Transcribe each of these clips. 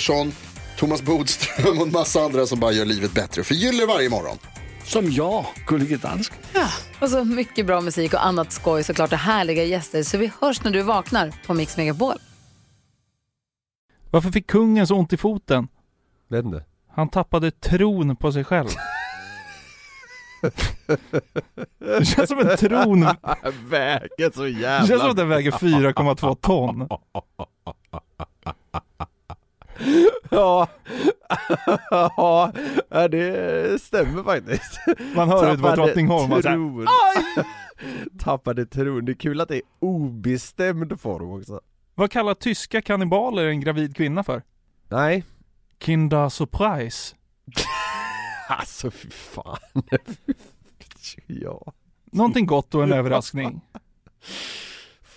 Pettersson, Thomas Bodström och en massa andra som bara gör livet bättre. Förgyller varje morgon. Som jag, Gullige Dansken. Och så mycket bra musik och annat skoj såklart och härliga gäster. Så vi hörs när du vaknar på Mix Megapol. Varför fick kungen så ont i foten? Vet inte. Han tappade tron på sig själv. Det känns som en tron. Väger så Det jävla... känns som att den väger 4,2 ton. Ja, ja, det stämmer faktiskt. Man hör ut på Drottningholm och så här, tron. Tappade tron. Det är kul att det är obestämd form också. Vad kallar tyska kannibaler en gravid kvinna för? Nej. Kinder Surprise. Alltså fy fan. ja. Någonting gott och en överraskning.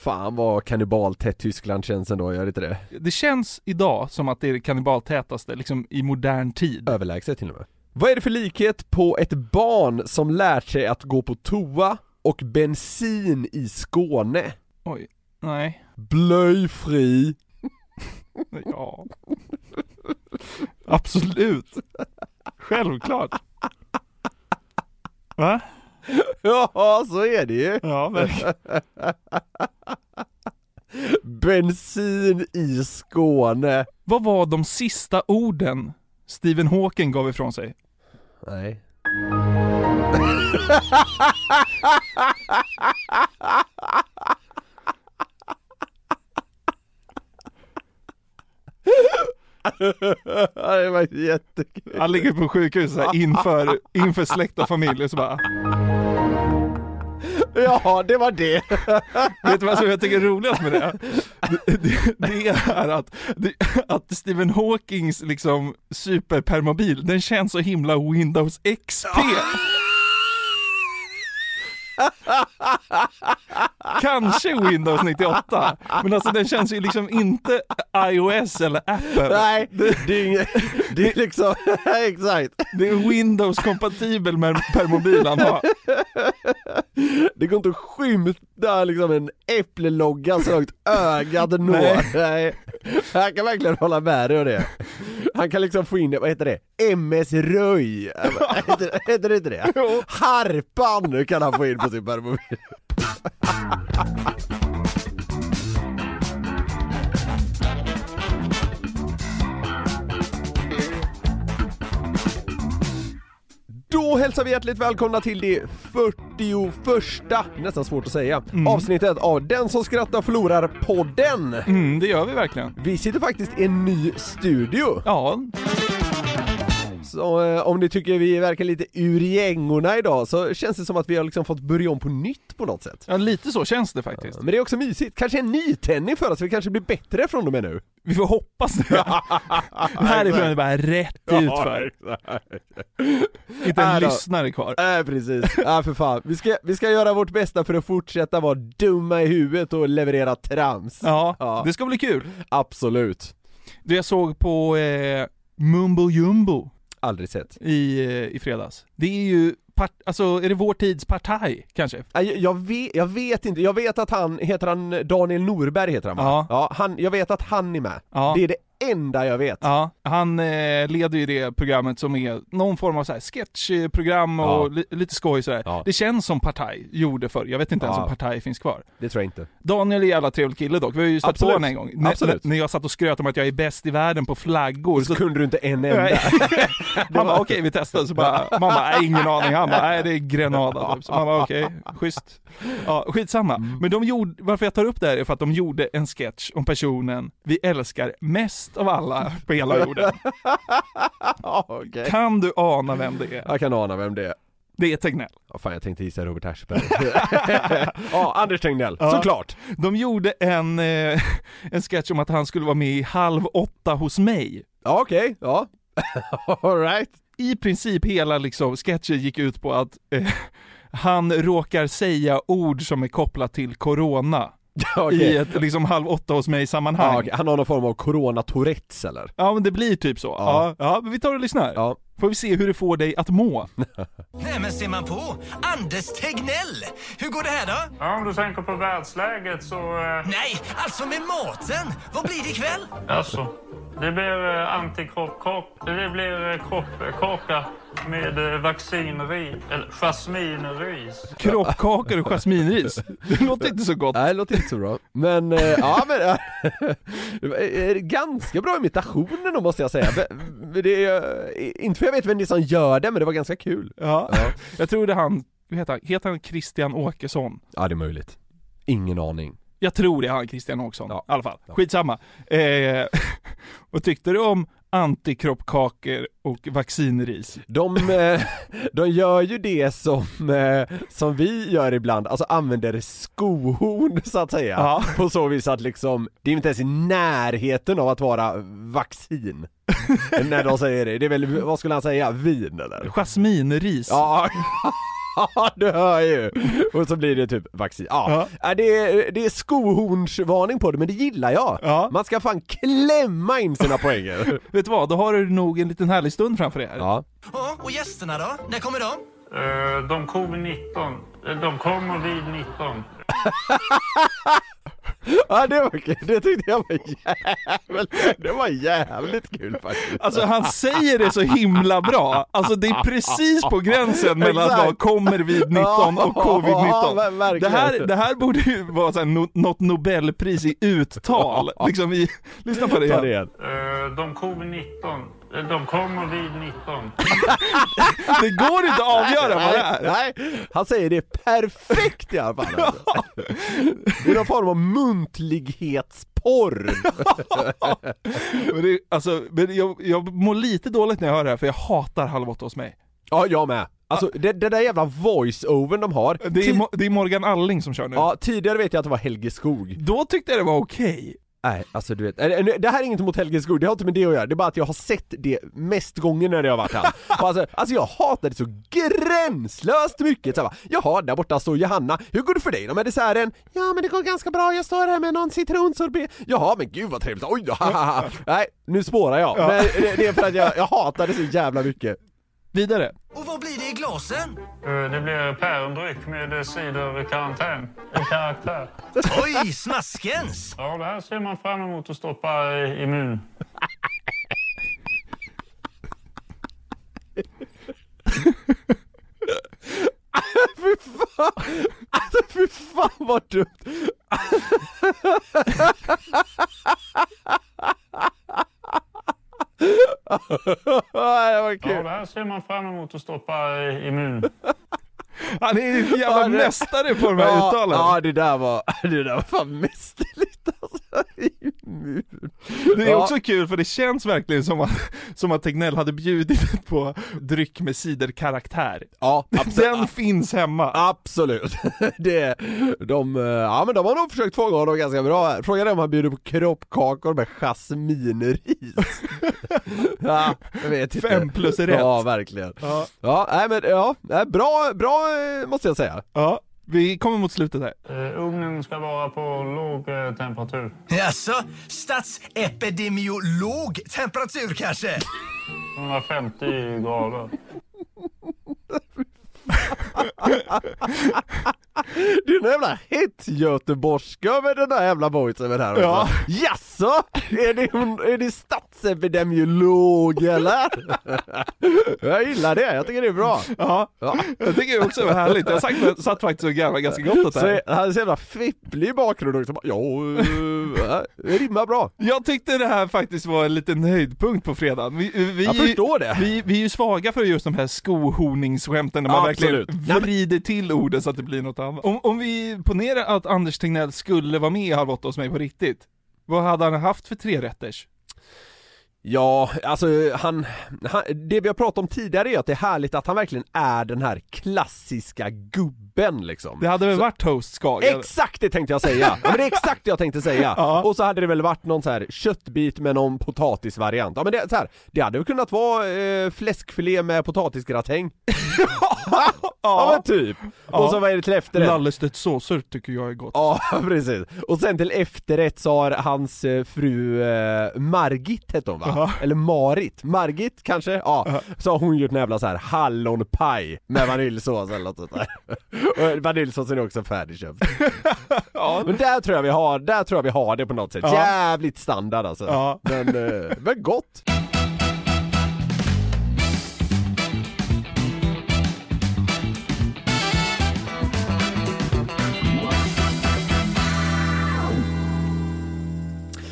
Fan vad kannibaltätt Tyskland känns ändå, gör det inte det? Det känns idag som att det är det kannibaltätaste, liksom i modern tid. Överlägset till och med. Vad är det för likhet på ett barn som lärt sig att gå på toa och bensin i Skåne? Oj, nej. Blöjfri. Ja. Absolut. Självklart. Va? Ja, så är det ju. Ja, verkligen. Bensin i Skåne. Vad var de sista orden Stephen Hawking gav ifrån sig? Nej. det var jättekul. Han ligger på sjukhus här, inför, inför släkt och familj och så bara Ja, det var det. Vet du vad som jag tycker är roligast med det? Det, det, är att, det, att Stephen Hawkings liksom superpermobil, den känns så himla Windows XP. Kanske Windows 98, men alltså den känns ju liksom inte iOS eller Apple. Nej, det är inget, det är liksom, exakt. Det är Windows kompatibel med permobil han har. Det går inte att skymta liksom en äpplelogga så högt ögat når. Nej. Nej. Han kan verkligen hålla med dig om det. Han kan liksom få in vad heter det? MS Röj. Heter, heter det inte det? Harpan kan han få in på sin permobil. Då hälsar vi hjärtligt välkomna till det 41 nästan svårt att säga, avsnittet av Den som skrattar förlorar podden. Mm, det gör vi verkligen. Vi sitter faktiskt i en ny studio. Ja, Så eh, om ni tycker vi verkar lite ur gängorna idag så känns det som att vi har liksom fått börja om på nytt på något sätt. ja, lite så känns det faktiskt. Men det är också mysigt, kanske en nytändning för oss, vi kanske blir bättre från och med nu. Vi får hoppas det. Härifrån är det bara rätt utför. Inte en Äh lyssnare kvar. Nej precis, ja för fan. Vi ska, vi ska göra vårt bästa för att fortsätta vara dumma i huvudet och leverera trams. Ja, Ja. det ska bli kul. Absolut. Det jag såg på eh, Mumbo Jumbo Aldrig sett. i, eh, i fredags. Det är ju, part, alltså är det vår tids partaj kanske? Jag, jag, vet, jag vet inte, jag vet att han, heter han Daniel Norberg heter han va? Ja. ja han, jag vet att han är med. Ja. Det är det enda jag vet. Ja, han eh, leder ju det programmet som är någon form av så här sketchprogram och Ja. li- lite skoj sådär. Ja. Det känns som Partaj gjorde förr, jag vet inte ens om Partaj finns kvar. Det tror jag inte. Daniel är jävla trevlig kille dock, vi har ju stött på honom en gång. När- Absolut. När jag satt och skröt om att jag är bäst i världen på flaggor. Så kunde du inte en enda. Han bara okej vi testar, så bara, man bara "Nej, ingen aning, han bara nej det är Grenada typ. Så man bara okej, schysst. Ja, skitsamma. Mm. Men de gjorde, varför jag tar upp det här är för att de gjorde en sketch om personen vi älskar mest av alla på hela jorden. Okej. Kan du ana vem det är? Jag kan ana vem det är. Det är Tegnell. Ja, fan jag tänkte gissa Robert Aschberg. ja, Anders Tegnell, Ja. såklart. De gjorde en, eh, en sketch om att han skulle vara med i Halv åtta hos mig. Ja, okej, ja. Alright. I princip hela liksom sketchen gick ut på att eh, han råkar säga ord som är kopplat till corona. Okej. I ett liksom halv åtta hos mig sammanhang. Ja, okej. Han har någon form av corona-tourettes eller? Ja men det blir typ så. Ja, ja, men vi tar och lyssnar. Ja. Får vi se hur det får dig att må. Nej men ser man på, Anders Tegnell! Hur går det här då? Ja, om du tänker på världsläget så... Eh, Nej, alltså med maten! Vad blir det ikväll? alltså, det blir eh, antikroppkaka. Det blir eh, kroppkaka med eh, vaccinris, eller jasminris. Kroppkakor och jasminris. Det låter inte så gott. Nej, det låter inte så bra. Men, ja men, eh, ganska bra imitationer då måste jag säga. Det är, inte för jag vet vem det är som gör det, men det var ganska kul. Ja. Jag tror det han, heter han, heter han Christian Åkesson? Ja, det är möjligt. Ingen aning. Jag tror det är han Christian Åkesson, Ja. i alla fall. Skitsamma. Eh, vad tyckte du om antikroppkakor och vaccinris? De, eh, de gör ju det som, eh, som vi gör ibland, alltså använder skohorn så att säga. Ja. På så vis att liksom, det är inte ens i närheten av att vara vaccin. När de säger det, det är väl, vad skulle han säga, vin eller? Jasminris? Ja, Ja, du hör ju! Och så blir det typ vaccin. Ja, ja. Det, är, det är skohornsvarning på det, men det gillar jag. Ja. Man ska fan klämma in sina poänger. Vet du vad, då har du nog en liten härlig stund framför dig här. Ja. Och gästerna då? När kommer de? Eh, de covid-19. Eh, De kommer vid 19. Ja det var kul, det tyckte jag var jävligt, det var jävligt kul faktiskt. Alltså han säger det så himla bra, alltså det är precis på gränsen mellan att vara kommer vid 19 och Ja, covid-19. ver- verkligen. Det här, det här borde ju vara så här, no, något nobelpris i uttal, liksom i, lyssna på det igen. Eh, de covid-19. De kommer vid 19. Det går inte att avgöra vad det är. Nej, han säger det perfekt i alla fall. Alltså. Det är någon form av muntlighetsporr. Men det, alltså, men jag, jag mår lite dåligt när jag hör det här för jag hatar Halv åtta hos mig. Ja, jag med. Alltså det, det där jävla voice-overn de har. Det är, Ti- det är Morgan Alling som kör nu. Ja, tidigare vet jag att det var Helge Skog. Då tyckte jag det var okej. Nej, alltså du vet, det här är inget emot Helge Skog, det har inte med det att göra, det är bara att jag har sett det mest gånger när det har varit här. Alltså, alltså jag hatar det så gränslöst mycket, så här, bara, Jaha, där borta står Johanna, hur går det för dig då med desserten? Ja men det går ganska bra, jag står här med någon citronsorbet. Jaha men gud vad trevligt, oj då, hahaha. Nej, nu spårar jag. Ja. Men det, det är för att jag, jag hatar det så jävla mycket. Vidare. Och vad blir det i glasen? Eh, Det blir pärondryck med eh, ciderkarantän. En karaktär. Oj, smaskens! Ja, det här ser man fram emot att stoppa i i mun. Fy fan! Alltså fy fan vad dumt! det var Ja, kul. det här ser man fram emot att stoppa i i mun. Han är en jävla Ja, det- mästare på de här ja, uttalen. Ja, det där var, det där var fan mästerligt alltså. Det är Ja. också kul för det känns verkligen som att, som att Tegnell hade bjudit på dryck med ciderkaraktär. Ja, Den finns hemma. Absolut. Det, de, eh, ja men de har nog försökt fånga honom ganska bra här. Frågan är om han bjuder på kroppkakor med jasminris. ja, jag vet inte. Fem plus rätt. Ja, verkligen. Ja. Ja, nej men ja, bra, bra eh, måste jag säga. Ja, vi kommer mot slutet här. Eh, Ugnen ska vara på låg eh, temperatur. Jaså, statsepidemiolog temperatur kanske? 150 grader. Det är någon jävla hett göteborgska med den där jävla det här Ja. också. Jaså? Är det, hon, är det statsepidemiolog eller? Jag gillar det, jag tycker det är bra. Ja, Ja. jag tycker det också var härligt. Jag satt, satt faktiskt och garvade ganska gott åt det här. han är så jävla fipplig bakgrund också. Ja, eh, det rimmar bra. Jag tyckte det här faktiskt var en liten höjdpunkt på fredagen. Vi, vi, Jag förstår det. Vi, vi är ju svaga för just de här skohorningsskämten när man Absolut. verkligen vrider till orden så att det blir något annat. Om, om vi ponerar att Anders Tegnell skulle vara med i Halv åtta hos mig på riktigt, vad hade han haft för tre rätters? Ja, alltså han, han, det vi har pratat om tidigare är att det är härligt att han verkligen är den här klassiska gubben liksom. Det hade väl varit toast Skagen? Exakt det tänkte jag säga! Ja, men det är exakt det jag tänkte säga! Ja. Och så hade det väl varit någon så här köttbit med någon potatisvariant. Ja men det, så här, det hade väl kunnat vara eh, fläskfilé med potatisgratäng. ja men typ! Ja. Och så vad är det till efterrätt? Lallestedt såser tycker jag är gott. Ja precis, och sen till efterrätt så har hans eh, fru eh, Margit hette hon va? Ja. Eller Marit, Margit kanske? Ja, så har hon gjort en jävla så här hallonpaj med vaniljsås eller något sånt där vaniljsåsen är också färdigköpt Ja. Men där tror jag vi har, där tror jag vi har det på något sätt, Ja. jävligt standard alltså Ja. Men, eh, men gott!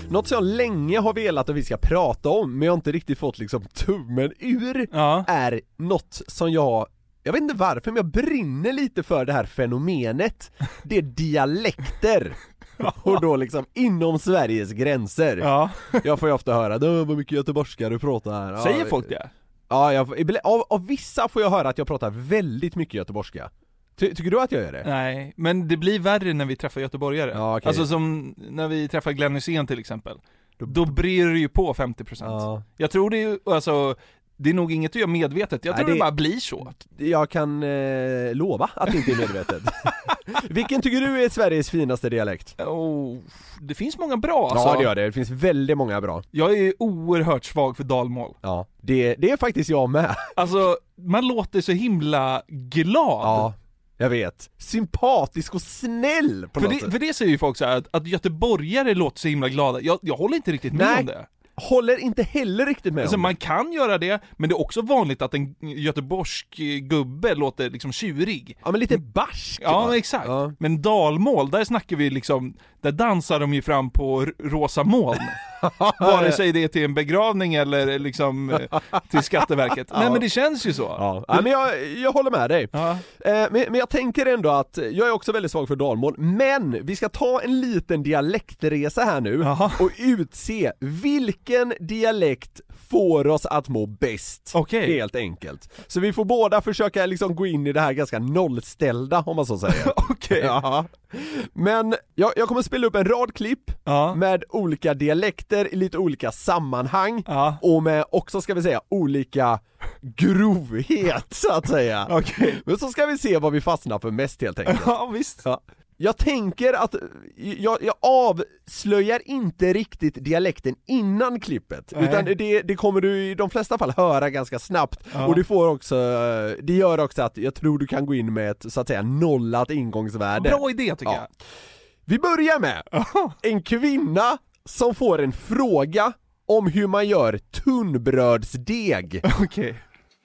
Något som jag länge har velat att vi ska prata om, men jag har inte riktigt fått liksom tummen ur, Ja. är något som jag jag vet inte varför, men jag brinner lite för det här fenomenet. Det är dialekter. Och då liksom inom Sveriges gränser. Ja. Jag får ju ofta höra "Åh, vad mycket göteborgska du pratar här. Ja, Säger folk det? Ja, jag, av, av vissa får jag höra att jag pratar väldigt mycket göteborgska. Ty, tycker du att jag gör det? Nej, men det blir värre när vi träffar göteborgare. Ja, okej. Alltså som när vi träffar Glenn Hysén till exempel. Då brer det ju på 50%. Ja. Jag tror det är ju, alltså, det är nog inget du gör medvetet, jag Nej, tror det... det- bara blir så. Jag kan eh, lova att det inte är medvetet. Vilken tycker du är Sveriges finaste dialekt? Oh, det finns många bra alltså. Ja det gör det, det finns väldigt många bra. Jag är oerhört svag för dalmål. Ja, det, det är faktiskt jag med. Alltså, man låter så himla glad. Ja, jag vet. Sympatisk och snäll på För något det, sätt. för det säger ju folk så här, att, att göteborgare låter så himla glada. Jag, jag håller inte riktigt med Nej. om det. Håller inte heller riktigt med Alltså om man kan göra det, men det är också vanligt att en göteborgsk gubbe låter liksom tjurig. Ja men lite barsk Ja, va? exakt. Ja. Men dalmål, där snackar vi liksom, där dansar de ju fram på rosa moln. Vare sig det är till en begravning eller liksom eh, till Skatteverket. Nej men det känns ju så. Ja, ja men jag, jag håller med dig. Ja. Eh, men, men jag tänker ändå att, jag är också väldigt svag för dalmål, men vi ska ta en liten dialektresa här nu Jaha. och utse vilken dialekt får oss att må bäst. Okej. Helt enkelt. Så vi får båda försöka liksom gå in i det här ganska nollställda om man så säger. Okej. Ja. Men jag, jag kommer spela upp en rad klipp Ja. med olika dialekter i lite olika sammanhang Ja. och med också ska vi säga olika grovhet så att säga. Okej. Men så ska vi se vad vi fastnar för mest helt enkelt. Ja visst. Ja. Jag tänker att, jag, jag avslöjar inte riktigt dialekten innan klippet, Nej. utan det, det kommer du i de flesta fall höra ganska snabbt, Ja. och det får också, det gör också att jag tror du kan gå in med ett så att säga nollat ingångsvärde. Bra idé tycker Ja. Vi börjar med en kvinna som får en fråga om hur man gör tunnbrödsdeg. jag. Okej.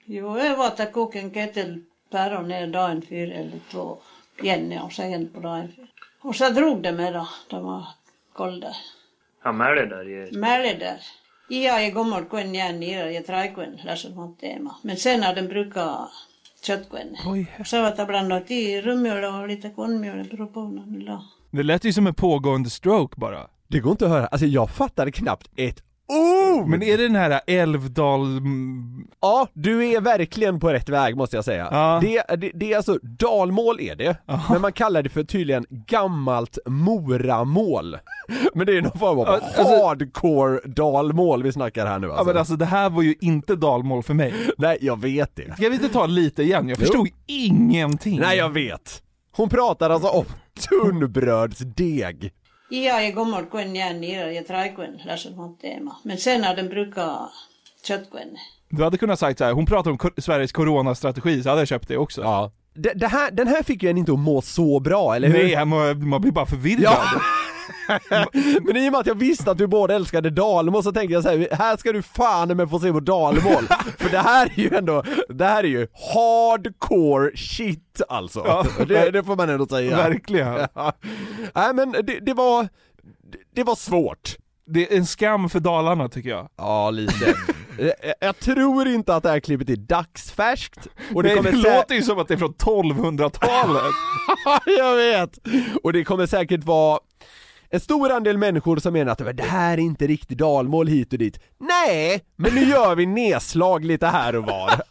Jo, jag var att koka en kettel päron dagen fyra eller två. Jenny och sen på dagen. Och så drog det mig då, de var kolda. Ja, med det där ju. Mäle där. Ja, jag kommer kuen jään niillä ja traikuen läsen teema. Men sen har den brukar köttkuen. Oj. Så var det blandat i rummjöl och lite kornmjöl, det beror på ha. Det lät ju som en pågående stroke bara. Det går inte att höra, alltså jag fattade knappt ett ord! Men är det den här Älvdal... Ja, du är verkligen på rätt väg måste jag säga. Ja. Det, det, det är alltså, dalmål är det, men man kallar det för tydligen gammalt moramål. Men det är någon form av Ja, alltså- hardcore dalmål vi snackar här nu Ja alltså. men alltså det här var ju inte dalmål för mig. Nej, jag vet det. Ska vi inte ta lite igen? Jag Jo. förstod ingenting. Nej, jag vet. Hon pratar alltså om tunnbrödsdeg. Ja, jag kommer kuen jään niillä ja traikuen läsen teema. Men sen har den brukar köttkuen. Du hade kunnat sagt så här, hon pratar om Sveriges coronastrategi så hade jag köpt det också. Ja. det, det här, den här fick ju en inte att må så bra, eller hur? Nej, man, man blir bara förvirrad. Ja. Men i och med att jag visste att du båda älskade dalmål så tänkte jag så här, här ska du fan med få se vårt dalmål. För det här är ju ändå, det här är ju hardcore shit alltså. Ja. Det, det får man ändå säga. Verkligen. Ja. Nej men det, det var, det, var svårt. Det är en skam för Dalarna tycker jag. Ja, lite. jag, jag tror inte att det här klippet är dagsfärskt. Och det, Nej, kommer det sä- låter ju som att det är från 1200-talet. jag vet! Och det kommer säkert vara en stor andel människor som menar att det här är inte riktigt dalmål hit och dit. Nej, men nu gör vi nedslag lite här och var.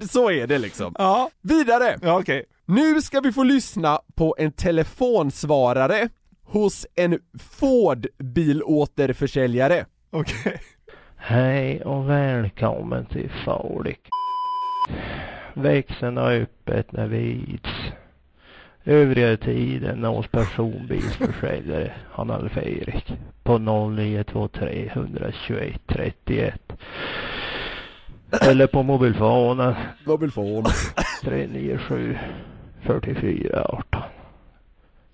Så är det liksom. Ja. Vidare! Ja, okej. Nu ska vi få lyssna på en telefonsvarare hos en Ford-bilåterförsäljare. Okej. Hej och välkommen till Faulik. Växeln är öppet när vi ids. Övriga tiden nås personbilsförsäljare Hanalf Erik på 0923 121 31. Eller på mobilfonen Mobilfon. 397 44 18.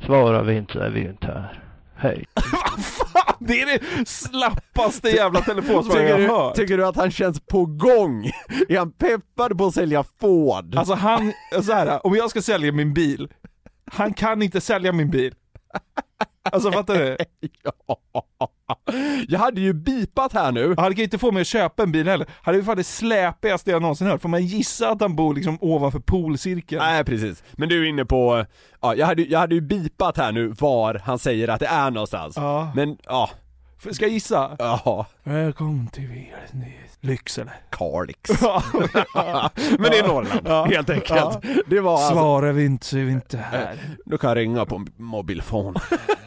Svarar vi inte så är vi ju inte här. Hej. Det är det slappaste jävla telefonsvarare Tycker jag har hört. tycker du att han känns på gång? Är han peppad på att sälja Ford? Alltså han, så här, om jag ska sälja min bil, han kan inte sälja min bil. Alltså fattar du? ja. Jag hade ju bipat här nu. Han kan ju inte få mig att köpa en bil heller. Han är ju fan det släpigaste jag någonsin hört. Får man gissa att han bor liksom ovanför polcirkeln? Nej precis, men du är inne på, ja jag hade, jag hade ju bipat här nu var han säger att det är någonstans. Ja. Men ja, Ska jag gissa? ja, Välkommen till Lycksele. Kalix. Ja. Men det är Norrland, Ja. helt enkelt. Ja. Det var alltså, Svarar vi inte så är vi inte här. du kan ringa på mobilfon.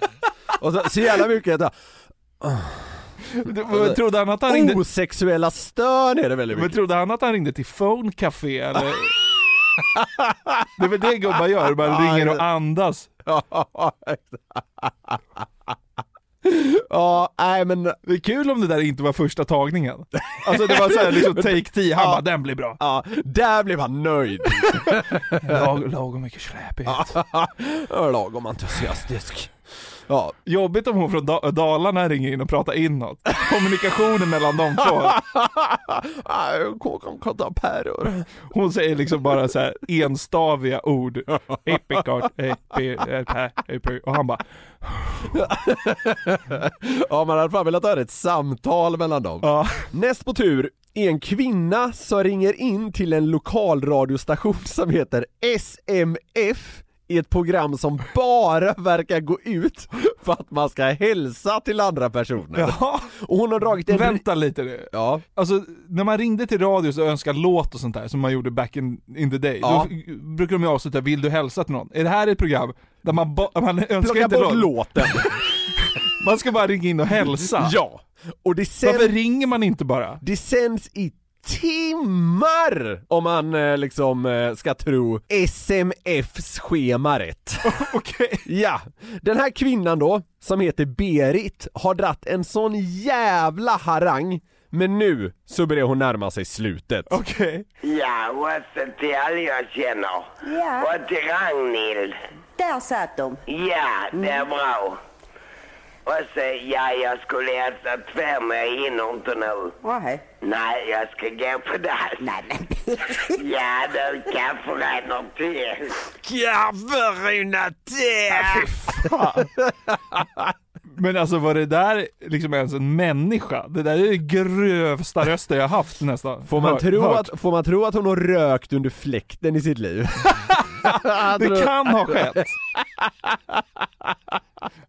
Och så, så jävla mycket att men trodde han att han ringde, osexuella stön är det väldigt men mycket. trodde han att han ringde till Phone Café eller? Det är väl det gubbar gör, Ja, ringer och andas. Ja, nej men, Det är kul om det där inte var första tagningen. Alltså det var såhär liksom take 10, han Ja. bara den blir bra. ja, där blev han nöjd. Lag, lagom mycket släpighet. Lagom entusiastisk. Ja, Jobbigt om hon från da- Dalarna ringer in och pratar inåt. Kommunikationen mellan de två. Kåkan kan ta päror. Hon säger liksom bara så här enstaviga ord. Och han bara Ja man hade fan velat höra ett samtal mellan dem. ja. Näst på tur är en kvinna som ringer in till en lokalradiostation som heter SMF i ett program som bara verkar gå ut för att man ska hälsa till andra personer. Jaha. Och hon har dragit en... Vänta lite nu. Ja, Alltså när man ringde till radio och önskade låt och sånt där som man gjorde back in, in the day. Ja. Då brukar de ju avsluta 'Vill du hälsa till någon?' Är det här ett program där man, ba- man önskar plocka inte bort låt? låten. Man ska bara ringa in och hälsa. ja. Och det, sen, Varför ringer man inte bara? det sänds i timmar om man eh, liksom eh, ska tro SMFs schema rätt. Okej. Ja, den här kvinnan då, som heter Berit, har dratt en sån jävla harang, men nu så börjar hon närma sig slutet. Okej. Ja, och till alla jag känner. Ja, Och till Ragnhild. där satt de. Ja, det är bra. Och så, ja, jag skulle äta tvär men jag hinner inte nu. Nej. Nej, jag ska gå på dass. Nej, men. Ja, du, kaffe rinner till. Kafferina Men alltså var det där liksom ens en människa? Det där är det grövsta rösten jag haft nästan. Får man, Hör- tro hört. att, får man tro att hon har rökt under fläkten i sitt liv? Det kan ha skett.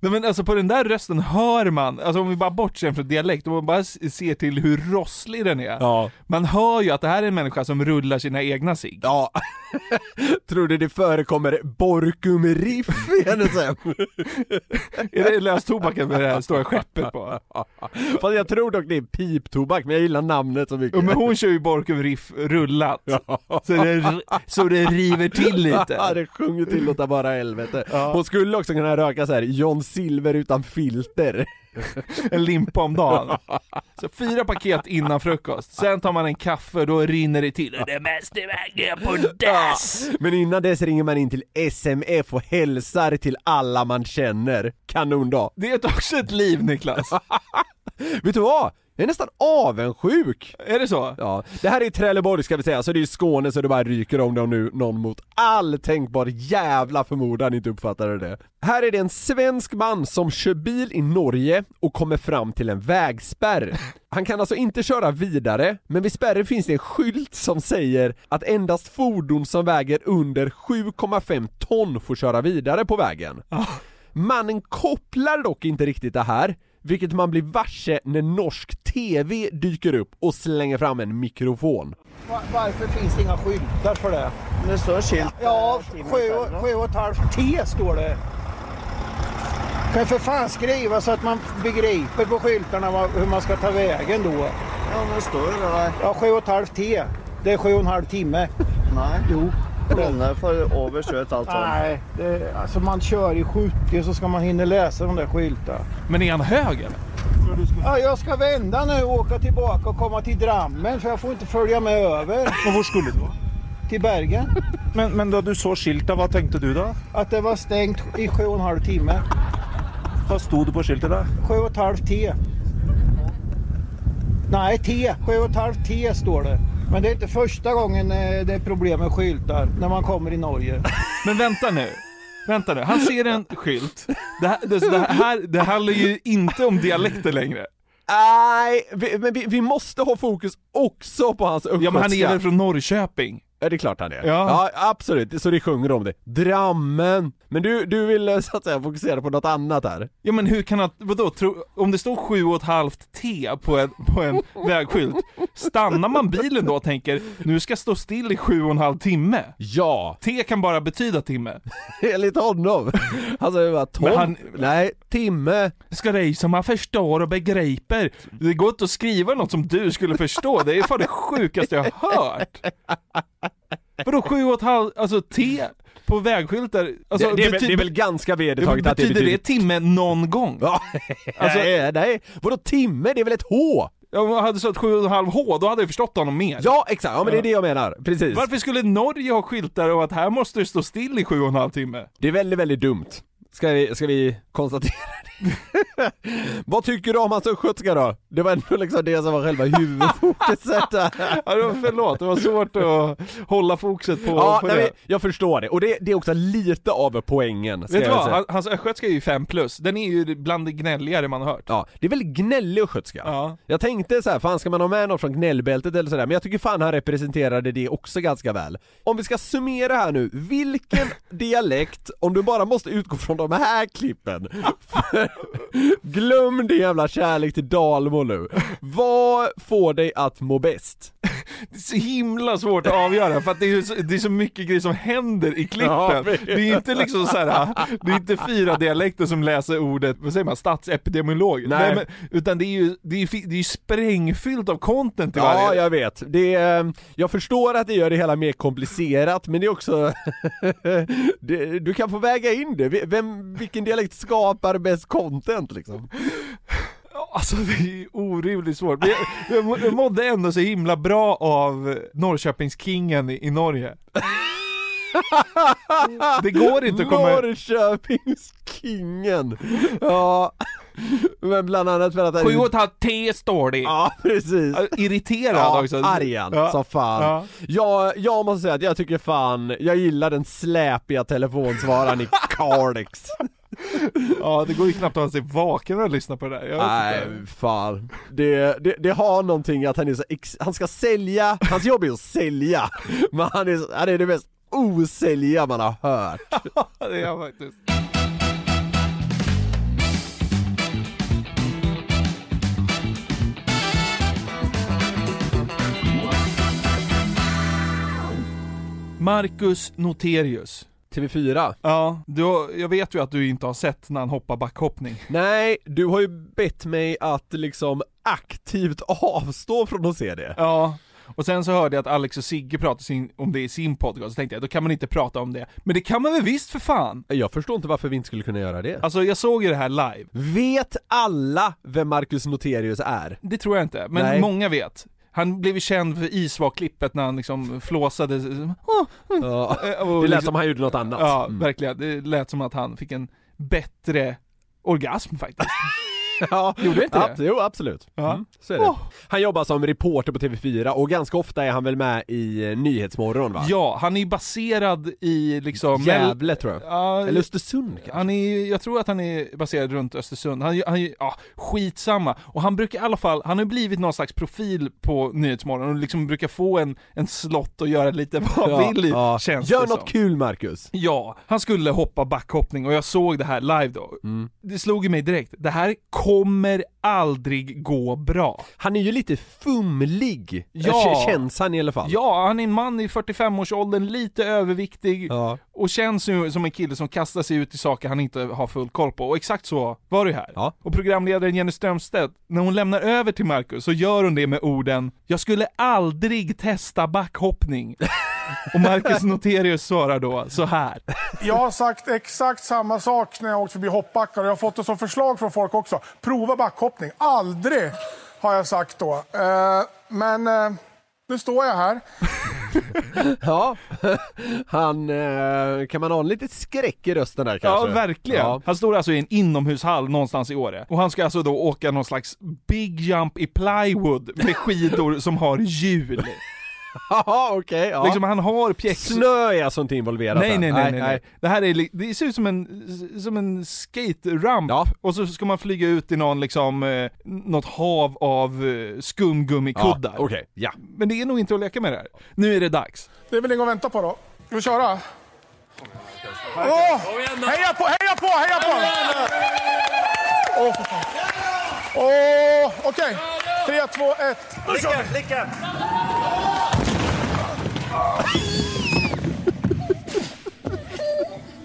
Nej men alltså på den där rösten hör man, alltså om vi bara bortser från dialekt, om man bara ser till hur rosslig den är. Ja. Man hör ju att det här är en människa som rullar sina egna cigg. Ja. Tror du det förekommer Borkum-riff i hennes hem? Är det löstobaken med det här stora skeppet på? Fast jag tror dock det är piptobak, men jag gillar namnet så mycket. Ja, men hon kör ju Borkum Riff rullat. Så, det, så det river till Ja, lite. det sjunger till åt bara helvete. Ja. Hon skulle också kunna röka så här John Silver utan filter. En limpa om dagen. Så fyra paket innan frukost, sen tar man en kaffe, då rinner det till. Det mesta väger på dass! Men innan dess ringer man in till SMF och hälsar till alla man känner. Kanon då. Det är också ett liv Niklas. Vet du vad? Jag är nästan avundsjuk! Är det så? Ja, det här är Trelleborg ska vi säga, så det är Skåne så det bara ryker om det om nu någon mot all tänkbar jävla förmodan inte uppfattade det. Här är det en svensk man som kör bil i Norge och kommer fram till en vägspärr. Han kan alltså inte köra vidare, men vid spärren finns det en skylt som säger att endast fordon som väger under 7,5 ton får köra vidare på vägen. Mannen kopplar dock inte riktigt det här, vilket man blir varse när norsk TV dyker upp och slänger fram en mikrofon. Varför finns det inga skyltar för det? Det står skilt. Ja, sju och- sju och ett halvt T står det. Kan för fan skriva så att man begriper på skyltarna hur man ska ta vägen då. Ja, men det står det där. Ja, sju och ett halvt T. Det är sju och en halv timme. Nej. Jo. Denne får över halvt ton. Nej, det, alltså man kör i 70 så ska man hinna läsa de där skyltarna. Men är han hög eller? Ja, jag ska vända nu och åka tillbaka och komma till Drammen för jag får inte följa med över. Och var skulle du? Till Bergen. Men, men da du så skiltet, vad tänkte du då? Att det var stängt i sju och en halv timme. Vad stod det på skiltet då? Sju och ett halvt T. Nej, T. Sju och ett halvt T står det. Men det är inte första gången eh, det är problem med skyltar när man kommer i Norge. Men vänta nu. Vänta nu, han ser en skylt. Det här, det, det här, det handlar ju inte om dialekter längre. Nej, vi, men vi, vi måste ha fokus också på hans östgötska. Ja men han är väl från Norrköping? Ja det är klart han är. Ja. ja absolut, så det sjunger om det. Drammen! Men du, du vill eh, så att säga fokusera på något annat här? Ja men hur kan han, vadå, tro, om det står sju och ett halvt T på en, på en vägskylt, stannar man bilen då och tänker nu ska jag stå still i sju och en halv timme? Ja! T kan bara betyda timme. Enligt honom. Han säger bara tom, nej, timme. Ska det som man förstår och begriper. Det går inte att skriva något som du skulle förstå, det är fan det sjukaste jag har hört. Vadå sju och ett halvt, alltså T på vägskyltar, alltså det, det, är det är väl ganska vedertaget att det betyder betyder... det timme någon gång? Ja, Alltså- nej, nej, vadå timme? Det är väl ett H? Om jag hade stått sju och en halv H, då hade jag förstått honom mer. Ja exakt, ja men det är det jag menar, precis. Varför skulle Norge ha skyltar och att här måste du stå still i sju och en halv timme? Det är väldigt, väldigt dumt. Ska vi, ska vi konstatera det? Vad tycker du om hans östgötska då? Det var ändå liksom det som var själva huvudfokuset där. Ja, det var, förlåt, det var svårt att hålla fokuset på, Ja, på nej, det. jag förstår det, och det, det är också lite av poängen, Vet du vad? Hans östgötska är ju 5 plus, den är ju bland det gnälligare man har hört. Ja, det är väldigt gnällig östgötska. Ja. Jag tänkte så här, fan ska man ha med någon från gnällbältet eller sådär, men jag tycker fan han representerade det också ganska väl. Om vi ska summera här nu, vilken dialekt, om du bara måste utgå från de här klippen, glöm din jävla kärlek till Dalmo nu. Vad får dig att må bäst? Det är så himla svårt att avgöra för att det är, så, det är så mycket grejer som händer i klippen. Ja, Det är inte liksom så här, det är inte fyra dialekter som läser ordet, vad säger man, statsepidemiolog. Nej. men, utan det är ju, det är, ju det är ju sprängfyllt av content i Ja, varje. jag vet. Det är, jag förstår att det gör det hela mer komplicerat, men det är också... det, du kan få väga in det. Vem, vilken dialekt skapar bäst content liksom? Alltså det är orimligt svårt. Men jag, jag, må- jag mådde ändå så himla bra av Norrköpingskingen i, i Norge. Det går inte att komma... Norrköpingskingen! Ja, men bland annat för att... han- Sju och ett halvt T står det. Ja, precis. Irriterad Ja, också. argan Ja. som fan. Ja. Jag, jag måste säga att jag tycker fan, jag gillar den släpiga telefonsvararen i Cardex. Ja, det går ju knappt att hålla sig vaken och lyssna på det där. Nej, inte. fan. Det, det, det har någonting att han är så ex, han ska sälja, hans jobb är att sälja. Men han är, han är det mest osälja man har hört. det är jag faktiskt. Marcus Noterius. TV4. Ja, du, har- jag vet ju att du inte har sett när han hoppar backhoppning. Nej, du har ju bett mig att liksom aktivt avstå från att se det. Ja, Och sen så hörde jag att Alex och Sigge pratade sin, om det i sin podcast, så tänkte jag då kan man inte prata om det. Men det kan man väl visst för fan! Jag förstår inte varför vi inte skulle kunna göra det. Alltså jag såg ju det här live. Vet alla vem Marcus Noterius är? Det tror jag inte, men Nej. många vet. Han blev ju känd för Isvak-klippet när han liksom flåsade. Ja, Eh, det lät liksom- som han gjorde något annat. Ja, Mm. verkligen. Det lät som att han fick en bättre orgasm faktiskt. Ja, Gjorde inte det? Jo, absolut. Ja. Mm, så är det. Åh. Han jobbar som reporter på TV4 och ganska ofta är han väl med i eh, Nyhetsmorgon va? Ja, han är baserad i liksom... Gävle tror jag. Ja, Eller Östersund kanske? Han är, jag tror att han är baserad runt Östersund, han, han ja, skitsamma. Och han brukar i alla fall, han har blivit någon slags profil på Nyhetsmorgon och liksom brukar få en, en slott och göra lite vad han vill i, känns Gör det något som. kul Marcus! Ja, han skulle hoppa backhoppning och jag såg det här live då. Mm. Det slog mig direkt, det här kommer aldrig gå bra. Han är ju lite fumlig, Ja. Känns han i alla fall. Ja, han är en man i 45-årsåldern, lite överviktig Ja. och känns ju som en kille som kastar sig ut i saker han inte har full koll på. Och exakt så var det här. Ja. Och programledaren Jenny Strömstedt, när hon lämnar över till Marcus så gör hon det med orden “Jag skulle aldrig testa backhoppning”. och Marcus Noterius svarar då så här. Jag har sagt exakt samma sak när jag åkt förbi hoppbackar och jag har fått det som förslag från folk också. Prova backhoppning. Aldrig, har jag sagt då. Eh, men eh, nu står jag här. Ja, han, eh, kan man ha en lite skräck i rösten där Ja, kanske? verkligen. Ja. Han står alltså i en inomhushall någonstans i Åre. Och han ska alltså då åka någon slags big jump i plywood med skidor som har hjul. Jaha, okej, ja. Liksom han har pjäx... Snö är alltså inte involverat Nej här. nej, nej nej nej. Det här är, det ser ut som en, som en skate-ramp. Och så ska man flyga ut i någon liksom, eh, något hav av eh, skumgummikuddar. Ja, okej, ja. Men det är nog inte att leka med det här. Nu är det dags. Det är väl inget att vänta på då. Ska vi köra? Åh! Heja på, heja på, heja på! Åh, fan. Åh, Okej, tre, två, ett. Nu kör vi! Lycka!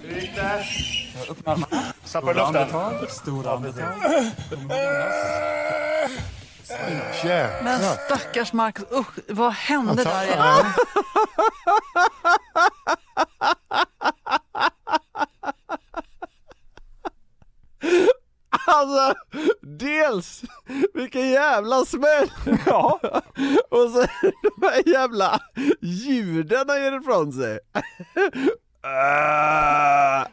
Hur gick det? Upp med armarna. Sappa i luften. Stora andetag. Men stackars Marcus, usch, vad hände där igen? Alltså, dels, vilken jävla smäll! Ja. Och så de här jävla ljuden han ger ifrån sig.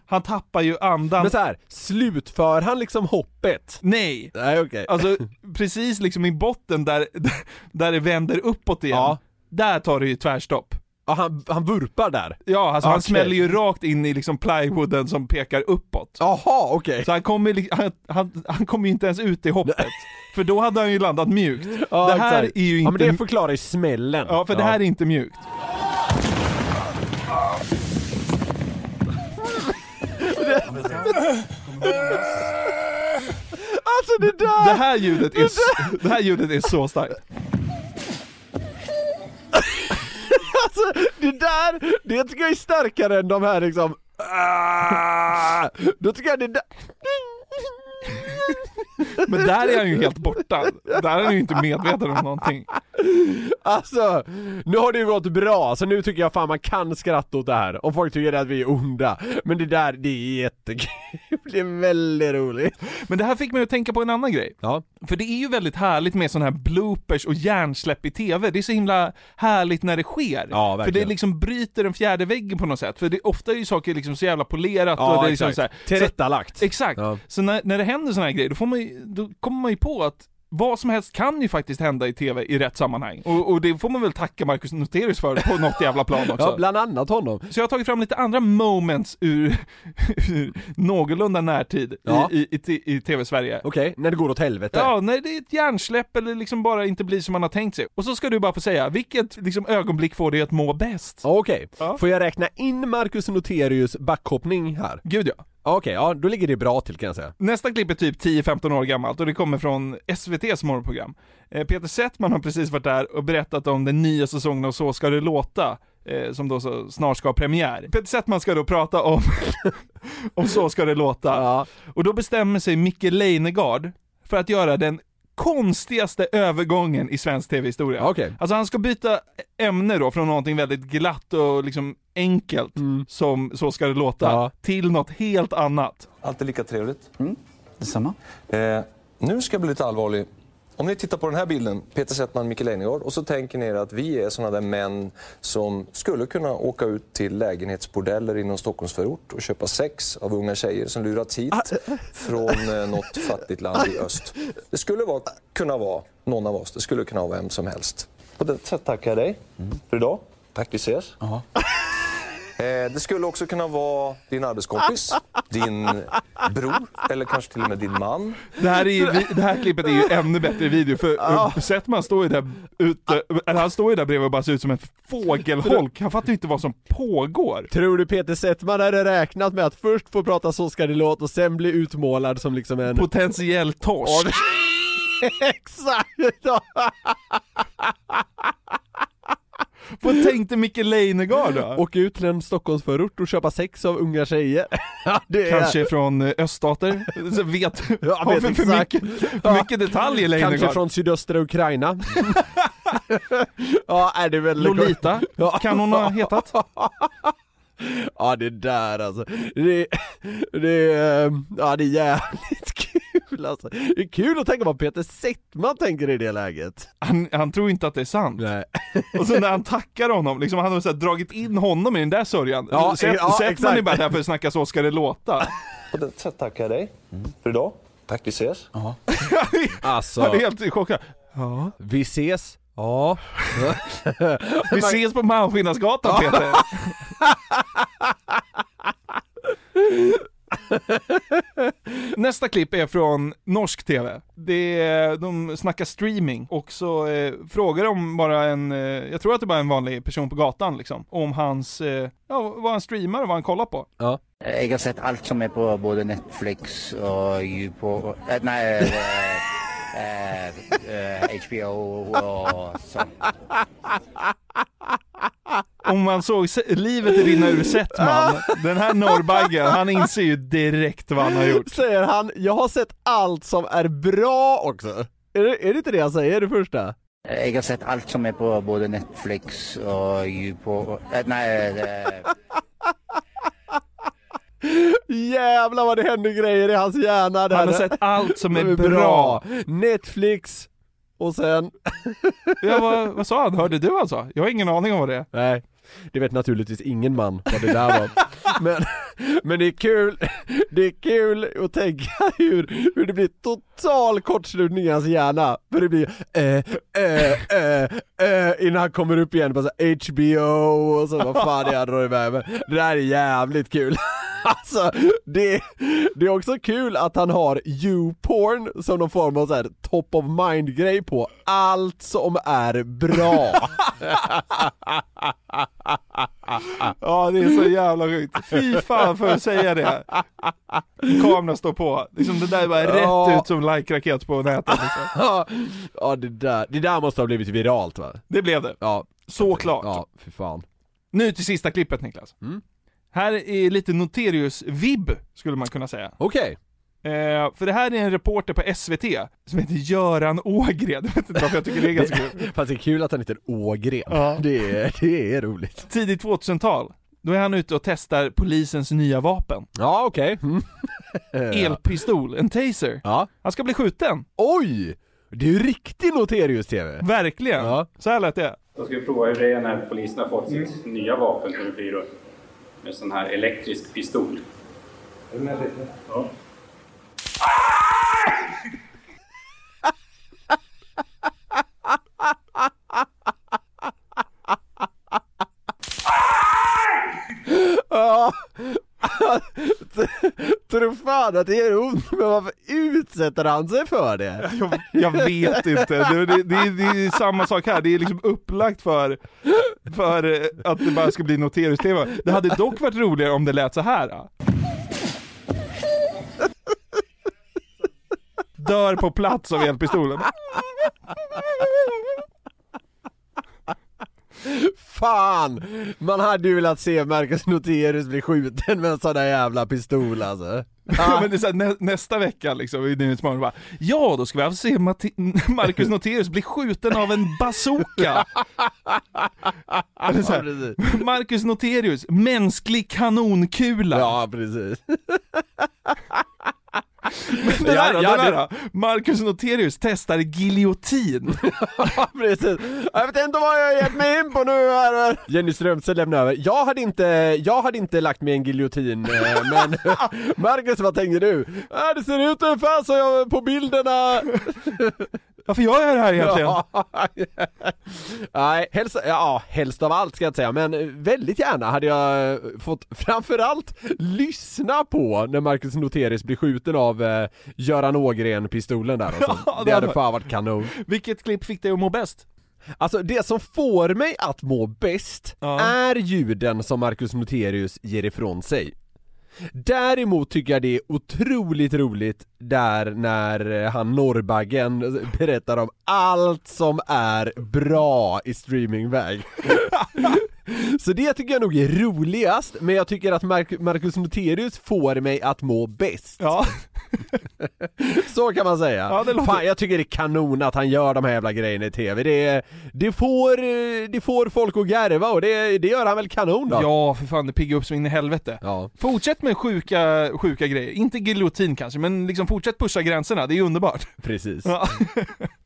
Han tappar ju andan. Men så här, slutför han liksom hoppet? Nej! Nej okej. Alltså precis liksom i botten där, där det vänder uppåt igen. Ja. Där tar det ju tvärstopp. Ja, han, han vurpar där? Ja, alltså han Okej. smäller ju rakt in i liksom plywooden som pekar uppåt. Jaha, okej. Så han kommer, han, han, han kommer ju inte ens ut i hoppet. För då hade han ju landat mjukt. Ja, det här exakt. är ju inte... Ja men det förklarar ju smällen. Ja, för det här är inte mjukt. Alltså det där! Det här ljudet är, det här ljudet är så starkt. Alltså det där, det tycker jag är starkare än de här liksom ah! Då tycker jag det där men där är han ju helt borta. Där är han ju inte medveten om någonting. Alltså, nu har det ju gått bra, så nu tycker jag fan man kan skratta åt det här och folk tycker att vi är onda Men det där, det är jättekul, det är väldigt roligt Men det här fick mig att tänka på en annan grej. Ja. För det är ju väldigt härligt med sådana här bloopers och hjärnsläpp i TV. Det är så himla härligt när det sker. Ja, för det verkligen. liksom bryter den fjärde väggen på något sätt. För det, ofta är ju saker liksom så jävla polerat Ja, och det är liksom exakt. så här, Tillrättalagt. Så, exakt. Ja. Så när, när det händer sådana här grejer, då, får man ju, då kommer man ju på att vad som helst kan ju faktiskt hända i TV i rätt sammanhang. Och, och det får man väl tacka Marcus Noterius för på något jävla plan också. Ja, bland annat honom Så jag har tagit fram lite andra moments ur, ur någorlunda närtid Ja. i, i, i, i TV-Sverige. Okej, när det går åt helvete Ja, när det är ett hjärnsläpp eller liksom bara inte blir som man har tänkt sig. Och så ska du bara få säga, vilket liksom ögonblick får dig att må bäst? Okej, Ja. får jag räkna in Marcus Noterius backhoppning här? Gud ja. Okej, ja då ligger det bra till kan jag säga Nästa klipp är typ 10-15 år gammalt och det kommer från SVT's morgonprogram. Eh, Peter Settman har precis varit där och berättat om den nya säsongen av Så ska det låta, eh, som då så snart ska ha premiär. Peter Settman ska då prata om, om Så ska det låta. Och då bestämmer sig Micke Leijnegard för att göra den konstigaste övergången i svensk tv-historia. Okej. Alltså han ska byta ämne då från någonting väldigt glatt och liksom enkelt, som Så ska det låta, Ja. till något helt annat. Alltid lika trevligt. Mm. Detsamma. Eh, nu ska jag bli lite allvarlig. Om ni tittar på den här bilden, Peter Settman, Micke Leijnegard, och så tänker ni er att vi är sådana där män som skulle kunna åka ut till lägenhetsbordeller i någon Stockholmsförort och köpa sex av unga tjejer som lurats hit från eh, något fattigt land i öst. Det skulle vara, kunna vara någon av oss, det skulle kunna vara vem som helst. På det sättet tackar jag dig för idag. Tack, vi ses. Eh, det skulle också kunna vara din arbetskompis, din bror eller kanske till och med din man. Det här, är ju, det här klippet är ju ännu bättre i video för uh, Settman står ju där ute, eller han står ju där bredvid och bara ser ut som en fågelholk, han fattar ju inte vad som pågår. Tror du Peter Settman hade räknat med att först få prata Så ska det låta och sen bli utmålad som liksom en... Potentiell torsk. Exakt! Vad tänkte Micke Leijnegard då? Åka ut till en Stockholmsförort och köpa sex av unga tjejer. Är... Kanske från eh, öststater, så vet, Ja, vet för, för, mycket, för mycket detaljer Leijnegard. Kanske från sydöstra Ukraina. ja, är det väl... Lolita, kan hon ha hetat? Ja det där alltså, det, det, är, ja det är jävligt kul alltså. Det är kul att tänka vad Peter Settman tänker i det läget. Han, han tror inte att det är sant. Nej. Och så när han tackar honom, liksom, han har så här dragit in honom i den där sörjan. Ja, Set, ja, Settman exakt. är bara där för att snacka Så ska det låta. På det sättet tackar jag dig för idag. Tack, vi ses. Alltså, Han är helt chockad. Ja. vi ses. Ja. Vi ses på Malmskillnadsgatan Peter. Nästa klipp är från norsk TV. Det är, de snackar streaming och så eh, frågar de bara en, eh, jag tror att det bara är en vanlig person på gatan liksom, om hans, eh, ja vad han streamar och vad han kollar på. Ja. Jeg har sett alt som er på både Netflix og på eh, Eh, eh, eh, HBO og sånn. Om man såg livet rinna ur Settman, den här norrbaggen, han inser ju direkt vad han har gjort. Säger han, jag har sett allt som är bra också. Är det, är det inte det han säger, det första? Jeg har sett alt som er på både Netflix og på eh, Nei, eh, Jävlar vad det händer grejer i hans hjärna där. Han har sett allt som är bra. Netflix, och sen... Ja, vad, vad sa han? Hörde du vad han sa? Jag har ingen aning om vad det är. Nej, det vet naturligtvis ingen man vad det där var. Men, men det är kul, det är kul att tänka hur, hur det blir total kortslutning i hans hjärna. För det blir eh, eh, eh, eh, innan han kommer upp igen på så HBO och så vad fan det är han drar iväg med. Det där är jävligt kul. Alltså, det, det är också kul att han har YouPorn som någon form av så här top of mind grej på allt som är bra. Ja, det är så jävla sjukt. Fy fan för att säga det. Kameran står på. Liksom det där är bara Ja. rätt ut som like-raket på nätet. Liksom. Ja, det där, det där måste ha blivit viralt va? Det blev det. Ja, Såklart. ja för fan. Nu till sista klippet Niklas. Mm. Här är lite Noterius-vibb, skulle man kunna säga. Okej. Eh, för det här är en reporter på SVT som heter Göran Ågren. Jag vet inte varför jag tycker det är ganska kul. Fast det är kul att han heter Ågren. Ja. Det, är, det är roligt. Tidigt 2000-tal. Då är han ute och testar polisens nya vapen. Ja, okej. Mm. Elpistol, en taser. Ja. Han ska bli skjuten. Oj! Det är ju riktig Noterius-TV. Verkligen. Så här lät det. Då ska vi prova hur det är när polisen har fått sitt nya vapen, hur det blir då. Med sån här elektrisk pistol. Är du med lite? Ja. Ja. Tror fan att det är ont, men varför utsätter han sig för det? Jag, jag vet inte, det, det, det, är- det är samma sak här, det är liksom upplagt för, för att det bara ska bli noterings-tv. Det hade dock varit roligare om det lät så här. då. Dör på plats av elpistolen. Fan! Man hade ju velat se Marcus Noterius bli skjuten med en sån där jävla pistol alltså. Men det är så här, nä, nästa vecka liksom i Nyhetsmorgon bara Ja, då ska vi alltså se Matti- Marcus Noterius bli skjuten av en bazooka. Eller så här, Marcus Noterius, mänsklig kanonkula. Ja, precis. Men den här, Ja, ja, den här det-? Marcus Noterius testar giljotin. Ja, precis. Jag vet inte vad jag har gett mig in på nu här. Jenny Strömstedt lämnar över. Jag hade inte, jag hade inte lagt mig en giljotin, eh, men Marcus vad tänker du? Ah, det ser ut ungefär så jag på bilderna. Varför gör jag det här egentligen? Ja. Nej, helst, ja, helst av allt ska jag inte säga, men väldigt gärna hade jag fått framförallt lyssna på när Marcus Noterius blir skjuten av eh, Göran Ågren-pistolen där alltså. Ja, Det hade fan varit kanon. Vilket klipp fick dig att må bäst? Alltså det som får mig att må bäst är ljuden som Marcus Noterius ger ifrån sig. Däremot tycker jag det är otroligt roligt där när eh, han Norrbaggen berättar om allt som är bra i streamingväg. Så det tycker jag nog är roligast, men jag tycker att Mark- Marcus Noterius får mig att må bäst. Ja. Så kan man säga. Ja, det låter- Fan, jag tycker det är kanon att han gör de här jävla grejerna i TV. Det, det, får, det får folk att garva och det, det gör han väl kanon då? Ja, för fan det piggar upp så in i helvete. Ja. Fortsätt med sjuka, sjuka grejer. Inte giljotin kanske, men liksom fortsätt pusha gränserna, det är underbart. Precis. Ja.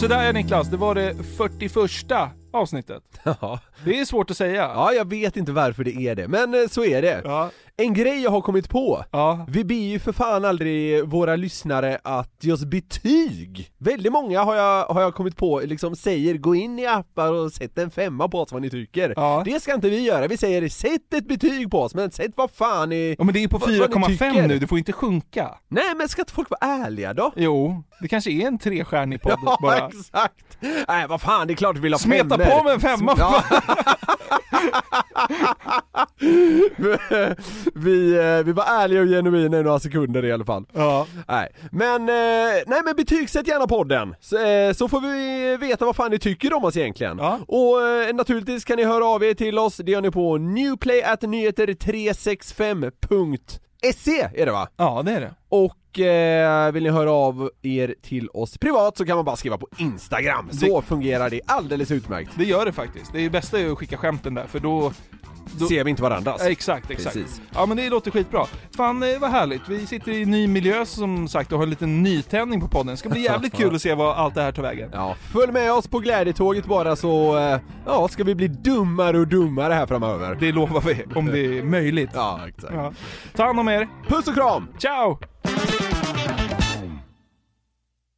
Sådär ja Niklas, det var det 41 avsnittet. Ja. Det är svårt att säga. Ja, jag vet inte varför det är det, men eh, så är det. En grej jag har kommit på, vi ber ju för fan aldrig våra lyssnare att ge oss betyg. Väldigt många har jag, har jag kommit på, liksom säger gå in i appar och sätt en femma på oss vad ni tycker. Det ska inte vi göra, vi säger sätt ett betyg på oss, men sätt vad fan i... Ja men det är ju på vad- vad ni 4,5 tycker. nu, det får inte sjunka. Nej men ska inte folk vara ärliga då? Jo, det kanske är en trestjärnig podd Ja, bara. exakt! Nej vad fan, det är klart vi vill ha Smeta. På med en femma! Ja. vi, eh, vi var ärliga och genuina i några sekunder i alla fall. Ja. Nej, men, eh, nej men betygsätt gärna podden, så, eh, så får vi veta vad fan ni tycker om oss egentligen. Och eh, naturligtvis kan ni höra av er till oss, det gör ni på newplayatnyheter365.se är det va? Ja det är det. Och eh, vill ni höra av er till oss privat så kan man bara skriva på Instagram, så fungerar det alldeles utmärkt. Det gör det faktiskt. Det är bästa är att skicka skämten där, för då... då... Ser vi inte varandras. Ja, exakt, exakt. Precis. Ja men det låter skitbra. Fan eh, vad härligt. Vi sitter i en ny miljö som sagt och har en liten nytändning på podden. Det ska bli jävligt kul att se vad allt det här tar vägen. Ja, följ med oss på glädjetåget bara så, eh, ja, ska vi bli dummare och dummare här framöver. Det lovar vi, om det är möjligt. Ja, exakt. Ja. Ta hand om er. Puss och kram! Ciao!